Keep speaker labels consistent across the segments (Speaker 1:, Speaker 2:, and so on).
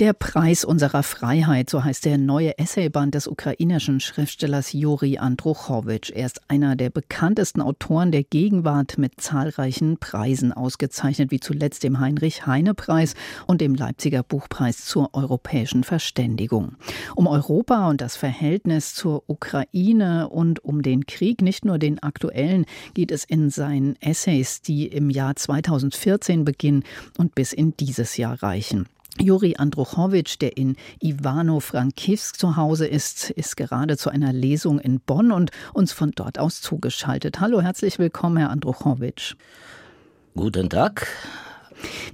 Speaker 1: der Preis unserer Freiheit, so heißt der neue Essayband des ukrainischen Schriftstellers Juri Andruchowitsch. Er ist einer der bekanntesten Autoren der Gegenwart mit zahlreichen Preisen ausgezeichnet, wie zuletzt dem Heinrich-Heine-Preis und dem Leipziger Buchpreis zur europäischen Verständigung. Um Europa und das Verhältnis zur Ukraine und um den Krieg, nicht nur den aktuellen, geht es in seinen Essays, die im Jahr 2014 beginnen und bis in dieses Jahr reichen. Juri Andruchowitsch, der in Ivano-Frankivsk zu Hause ist, ist gerade zu einer Lesung in Bonn und uns von dort aus zugeschaltet. Hallo, herzlich willkommen, Herr Andruchowitsch.
Speaker 2: Guten Tag.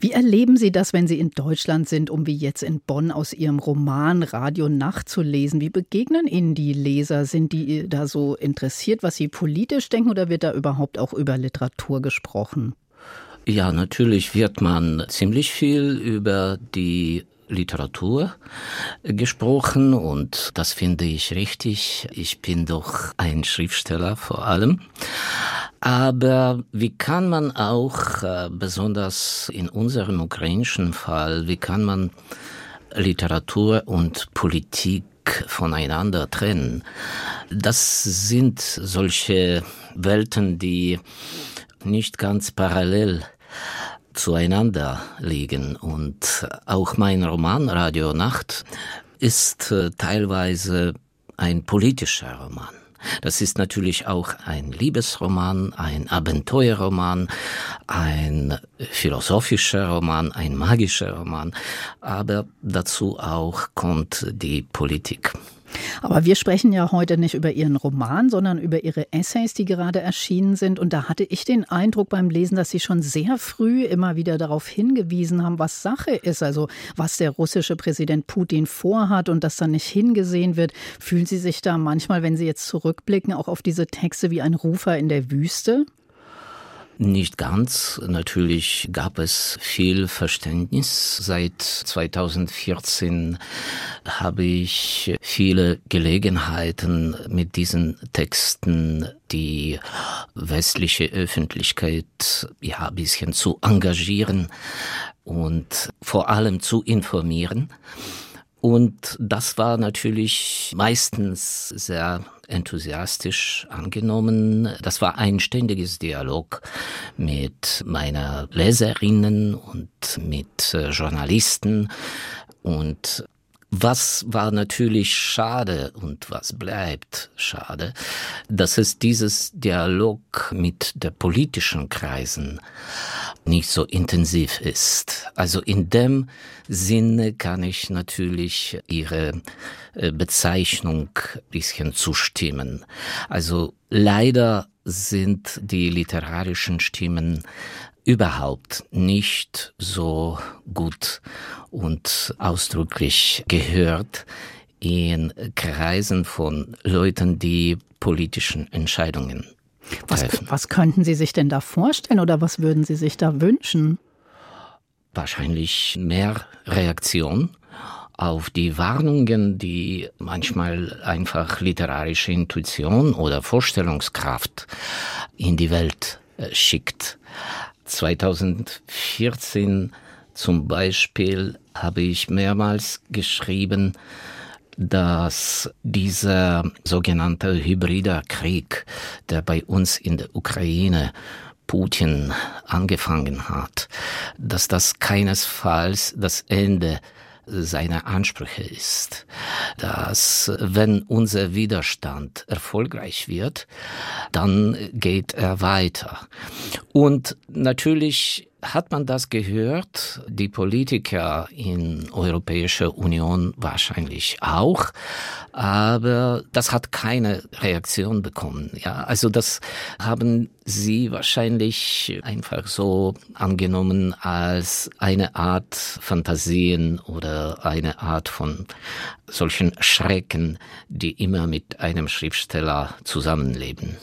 Speaker 1: Wie erleben Sie das, wenn Sie in Deutschland sind, um wie jetzt in Bonn aus Ihrem Roman Radio Nacht zu lesen? Wie begegnen Ihnen die Leser? Sind die da so interessiert, was Sie politisch denken oder wird da überhaupt auch über Literatur gesprochen?
Speaker 2: Ja, natürlich wird man ziemlich viel über die Literatur gesprochen und das finde ich richtig. Ich bin doch ein Schriftsteller vor allem. Aber wie kann man auch, äh, besonders in unserem ukrainischen Fall, wie kann man Literatur und Politik voneinander trennen? Das sind solche Welten, die nicht ganz parallel zueinander liegen. Und auch mein Roman Radio Nacht ist äh, teilweise ein politischer Roman. Das ist natürlich auch ein Liebesroman, ein Abenteuerroman, ein philosophischer Roman, ein magischer Roman, aber dazu auch kommt die Politik.
Speaker 1: Aber wir sprechen ja heute nicht über Ihren Roman, sondern über Ihre Essays, die gerade erschienen sind. Und da hatte ich den Eindruck beim Lesen, dass Sie schon sehr früh immer wieder darauf hingewiesen haben, was Sache ist, also was der russische Präsident Putin vorhat und dass da nicht hingesehen wird. Fühlen Sie sich da manchmal, wenn Sie jetzt zurückblicken, auch auf diese Texte wie ein Rufer in der Wüste?
Speaker 2: Nicht ganz. Natürlich gab es viel Verständnis. Seit 2014 habe ich viele Gelegenheiten mit diesen Texten die westliche Öffentlichkeit ja ein bisschen zu engagieren und vor allem zu informieren. Und das war natürlich meistens sehr enthusiastisch angenommen. Das war ein ständiges Dialog mit meiner Leserinnen und mit äh, Journalisten. Und was war natürlich schade und was bleibt schade, dass es dieses Dialog mit der politischen Kreisen nicht so intensiv ist. Also in dem Sinne kann ich natürlich Ihre äh, Bezeichnung bisschen zustimmen. Also leider sind die literarischen Stimmen überhaupt nicht so gut und ausdrücklich gehört in Kreisen von Leuten, die politischen Entscheidungen
Speaker 1: was, was könnten Sie sich denn da vorstellen oder was würden Sie sich da wünschen?
Speaker 2: Wahrscheinlich mehr Reaktion auf die Warnungen, die manchmal einfach literarische Intuition oder Vorstellungskraft in die Welt äh, schickt. 2014 zum Beispiel habe ich mehrmals geschrieben, dass dieser sogenannte hybrider Krieg, der bei uns in der Ukraine Putin angefangen hat, dass das keinesfalls das Ende seiner Ansprüche ist, dass wenn unser Widerstand erfolgreich wird, dann geht er weiter. Und natürlich hat man das gehört? Die Politiker in Europäischer Union wahrscheinlich auch, aber das hat keine Reaktion bekommen. Ja, also das haben sie wahrscheinlich einfach so angenommen als eine Art Fantasien oder eine Art von solchen Schrecken, die immer mit einem Schriftsteller zusammenleben.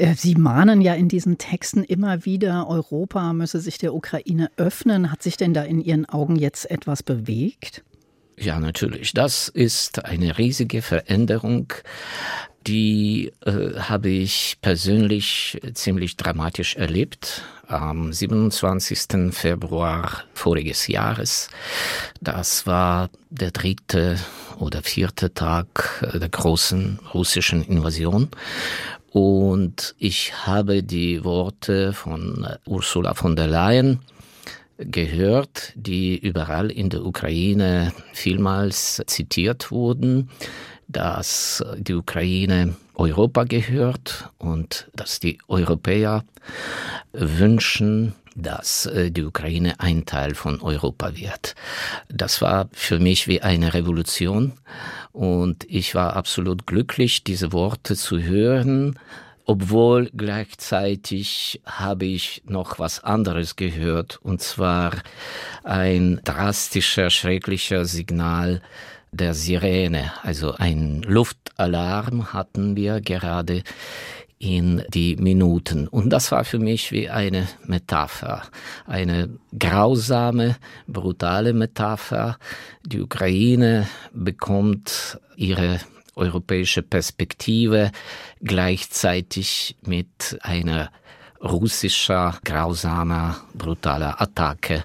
Speaker 1: Äh, sie mahnen ja in diesen Texten immer wieder, Europa müsse sich der Ukraine öffnen. Hat sich denn da in Ihren Augen jetzt etwas bewegt?
Speaker 2: Ja, natürlich. Das ist eine riesige Veränderung. Die äh, habe ich persönlich ziemlich dramatisch erlebt am 27. Februar voriges Jahres. Das war der dritte oder vierte Tag der großen russischen Invasion. Und ich habe die Worte von Ursula von der Leyen gehört, die überall in der Ukraine vielmals zitiert wurden, dass die Ukraine Europa gehört und dass die Europäer wünschen, dass äh, die Ukraine ein Teil von Europa wird. Das war für mich wie eine Revolution und ich war absolut glücklich, diese Worte zu hören, obwohl gleichzeitig habe ich noch was anderes gehört, und zwar ein drastischer, schrecklicher Signal der Sirene. Also ein Luftalarm hatten wir gerade in die Minuten. Und das war für mich wie eine Metapher, eine grausame, brutale Metapher. Die Ukraine bekommt ihre europäische Perspektive gleichzeitig mit einer russischer, grausamer, brutaler Attacke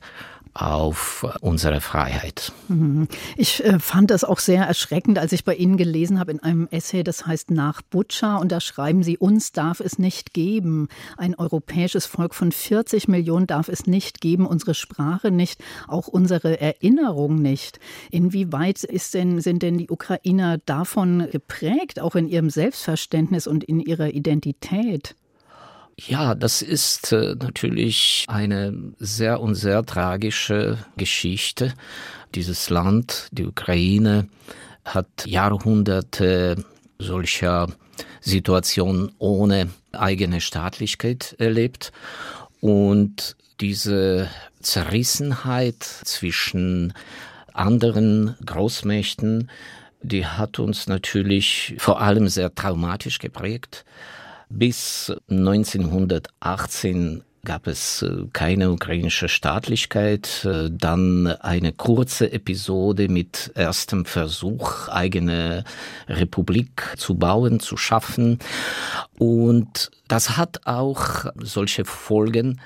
Speaker 2: auf unsere Freiheit.
Speaker 1: Mhm. Ich äh, fand das auch sehr erschreckend, als ich bei Ihnen gelesen habe in einem Essay, das heißt Nach Butscha, und da schreiben Sie, uns darf es nicht geben. Ein europäisches Volk von 40 Millionen darf es nicht geben, unsere Sprache nicht, auch unsere Erinnerung nicht. Inwieweit ist denn, sind denn die Ukrainer davon geprägt, auch in ihrem Selbstverständnis und in ihrer Identität?
Speaker 2: Ja, das ist äh, natürlich eine sehr und sehr tragische Geschichte. Dieses Land, die Ukraine, hat Jahrhunderte solcher Situationen ohne eigene Staatlichkeit erlebt. Und diese Zerrissenheit zwischen anderen Großmächten, die hat uns natürlich vor allem sehr traumatisch geprägt. Bis 1918 gab es äh, keine ukrainische Staatlichkeit, äh, dann eine kurze Episode mit erstem Versuch, eigene Republik zu bauen, zu schaffen. Und das hat auch solche Folgen,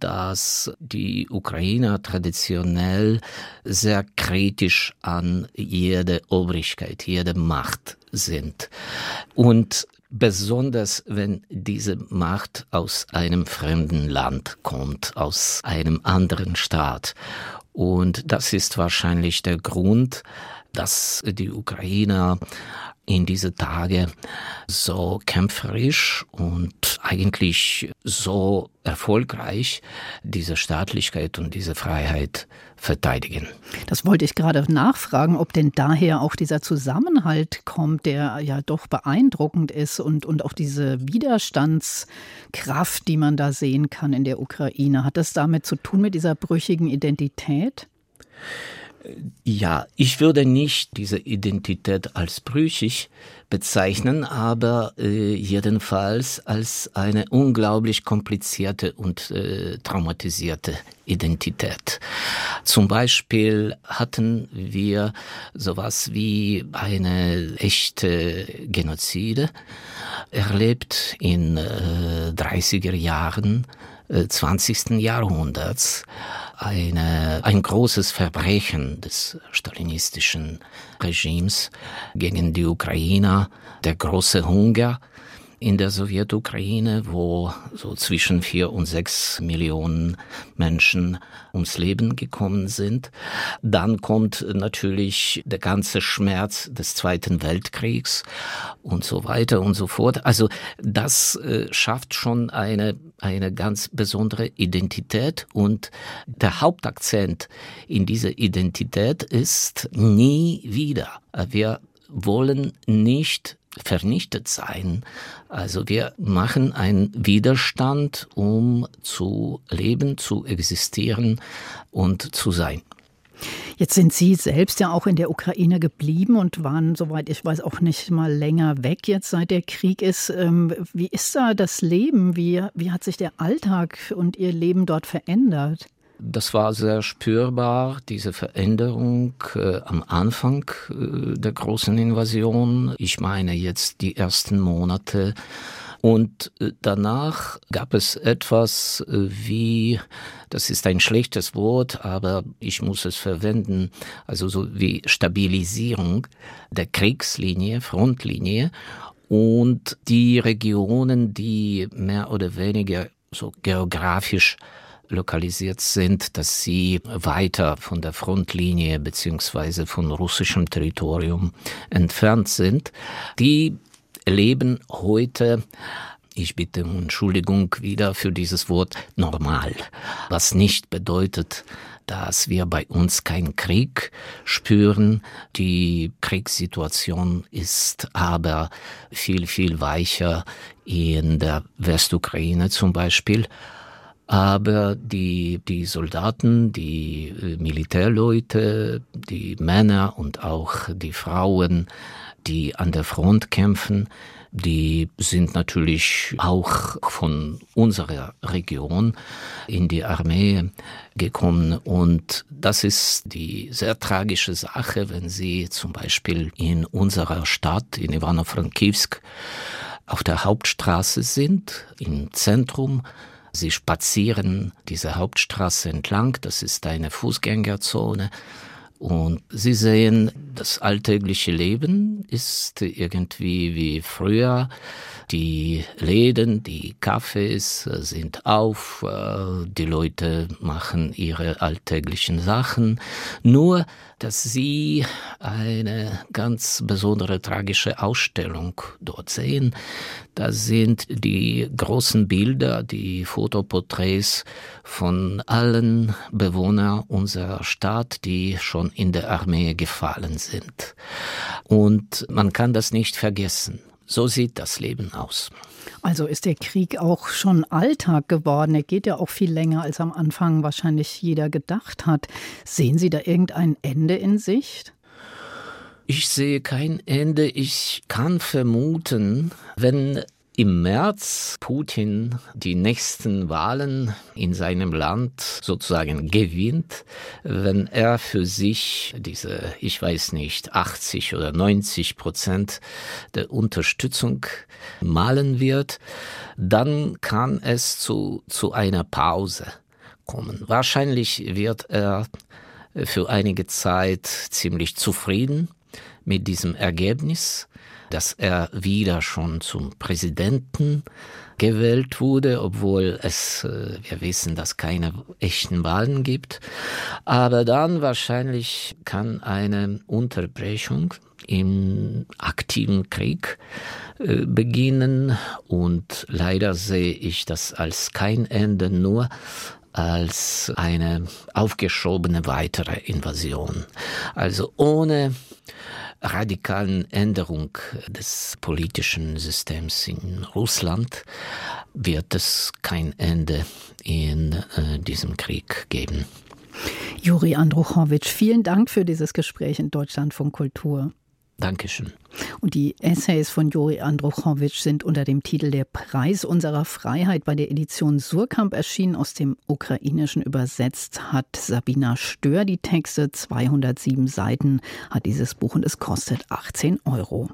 Speaker 2: dass die Ukrainer traditionell sehr kritisch an jede Obrigkeit, jede Macht sind. Und besonders wenn diese Macht aus einem fremden Land kommt, aus einem anderen Staat. Und das ist wahrscheinlich der Grund, dass die Ukrainer in diese Tage so kämpferisch und eigentlich so erfolgreich diese Staatlichkeit und diese Freiheit verteidigen.
Speaker 1: Das wollte ich gerade nachfragen, ob denn daher auch dieser Zusammenhalt kommt, der ja doch beeindruckend ist und, und auch diese Widerstandskraft, die man da sehen kann in der Ukraine. Hat das damit zu tun mit dieser brüchigen Identität?
Speaker 2: Ja, ich würde nicht diese Identität als brüchig bezeichnen, aber äh, jedenfalls als eine unglaublich komplizierte und äh, traumatisierte Identität. Zum Beispiel hatten wir sowas wie eine echte Genozide erlebt in äh, 30er Jahren 20. Äh, Jahrhunderts eine, ein großes Verbrechen des stalinistischen Regimes gegen die Ukrainer, der große Hunger in der Sowjetukraine, wo so zwischen vier und sechs Millionen Menschen ums Leben gekommen sind. Dann kommt natürlich der ganze Schmerz des Zweiten Weltkriegs und so weiter und so fort. Also das äh, schafft schon eine, eine ganz besondere Identität und der Hauptakzent in dieser Identität ist nie wieder. Wir wollen nicht vernichtet sein. Also wir machen einen Widerstand, um zu leben, zu existieren und zu sein.
Speaker 1: Jetzt sind Sie selbst ja auch in der Ukraine geblieben und waren, soweit ich weiß, auch nicht mal länger weg jetzt, seit der Krieg ist. Ähm, wie ist da das Leben? Wie, wie hat sich der Alltag und Ihr Leben dort verändert?
Speaker 2: Das war sehr spürbar, diese Veränderung äh, am Anfang äh, der großen Invasion. Ich meine jetzt die ersten Monate. Und äh, danach gab es etwas äh, wie, das ist ein schlechtes Wort, aber ich muss es verwenden, also so wie Stabilisierung der Kriegslinie, Frontlinie und die Regionen, die mehr oder weniger so geografisch lokalisiert sind, dass sie weiter von der Frontlinie beziehungsweise von russischem Territorium entfernt sind. Die leben heute ich bitte um Entschuldigung wieder für dieses Wort normal, was nicht bedeutet, dass wir bei uns keinen Krieg spüren. Die Kriegssituation ist aber viel, viel weicher in der Westukraine zum Beispiel aber die, die Soldaten, die äh, Militärleute, die Männer und auch die Frauen, die an der Front kämpfen, die sind natürlich auch von unserer Region in die Armee gekommen. Und das ist die sehr tragische Sache, wenn Sie zum Beispiel in unserer Stadt, in Ivano-Frankivsk, auf der Hauptstraße sind, im Zentrum, Sie spazieren diese Hauptstraße entlang, das ist eine Fußgängerzone. Und Sie sehen, das alltägliche Leben ist irgendwie wie früher. Die Läden, die Cafés sind auf, äh, die Leute machen ihre alltäglichen Sachen. Nur, dass sie eine ganz besondere tragische Ausstellung dort sehen. Da sind die großen Bilder, die Fotoporträts von allen Bewohnern unserer Stadt, die schon in der Armee gefallen sind. Und man kann das nicht vergessen. So sieht das Leben aus.
Speaker 1: Also ist der Krieg auch schon Alltag geworden. Er geht ja auch viel länger, als am Anfang wahrscheinlich jeder gedacht hat. Sehen Sie da irgendein Ende in Sicht?
Speaker 2: Ich sehe kein Ende. Ich kann vermuten, wenn im März Putin die nächsten Wahlen in seinem Land sozusagen gewinnt, wenn er für sich diese, ich weiß nicht, 80 oder 90 Prozent der Unterstützung malen wird, dann kann es zu, zu einer Pause kommen. Wahrscheinlich wird er für einige Zeit ziemlich zufrieden mit diesem Ergebnis dass er wieder schon zum Präsidenten gewählt wurde, obwohl es, äh, wir wissen, dass keine echten Wahlen gibt. Aber dann wahrscheinlich kann eine Unterbrechung im aktiven Krieg äh, beginnen und leider sehe ich das als kein Ende, nur als eine aufgeschobene weitere Invasion. Also ohne radikalen Änderung des politischen Systems in Russland wird es kein Ende in äh, diesem Krieg geben.
Speaker 1: Juri Andruchowitsch, vielen Dank für dieses Gespräch in Deutschlandfunk Kultur.
Speaker 2: Dankeschön.
Speaker 1: Und die Essays von Juri Andruchowitsch sind unter dem Titel Der Preis unserer Freiheit bei der Edition Surkamp erschienen. Aus dem Ukrainischen übersetzt hat Sabina Stör die Texte. 207 Seiten hat dieses Buch und es kostet 18 Euro.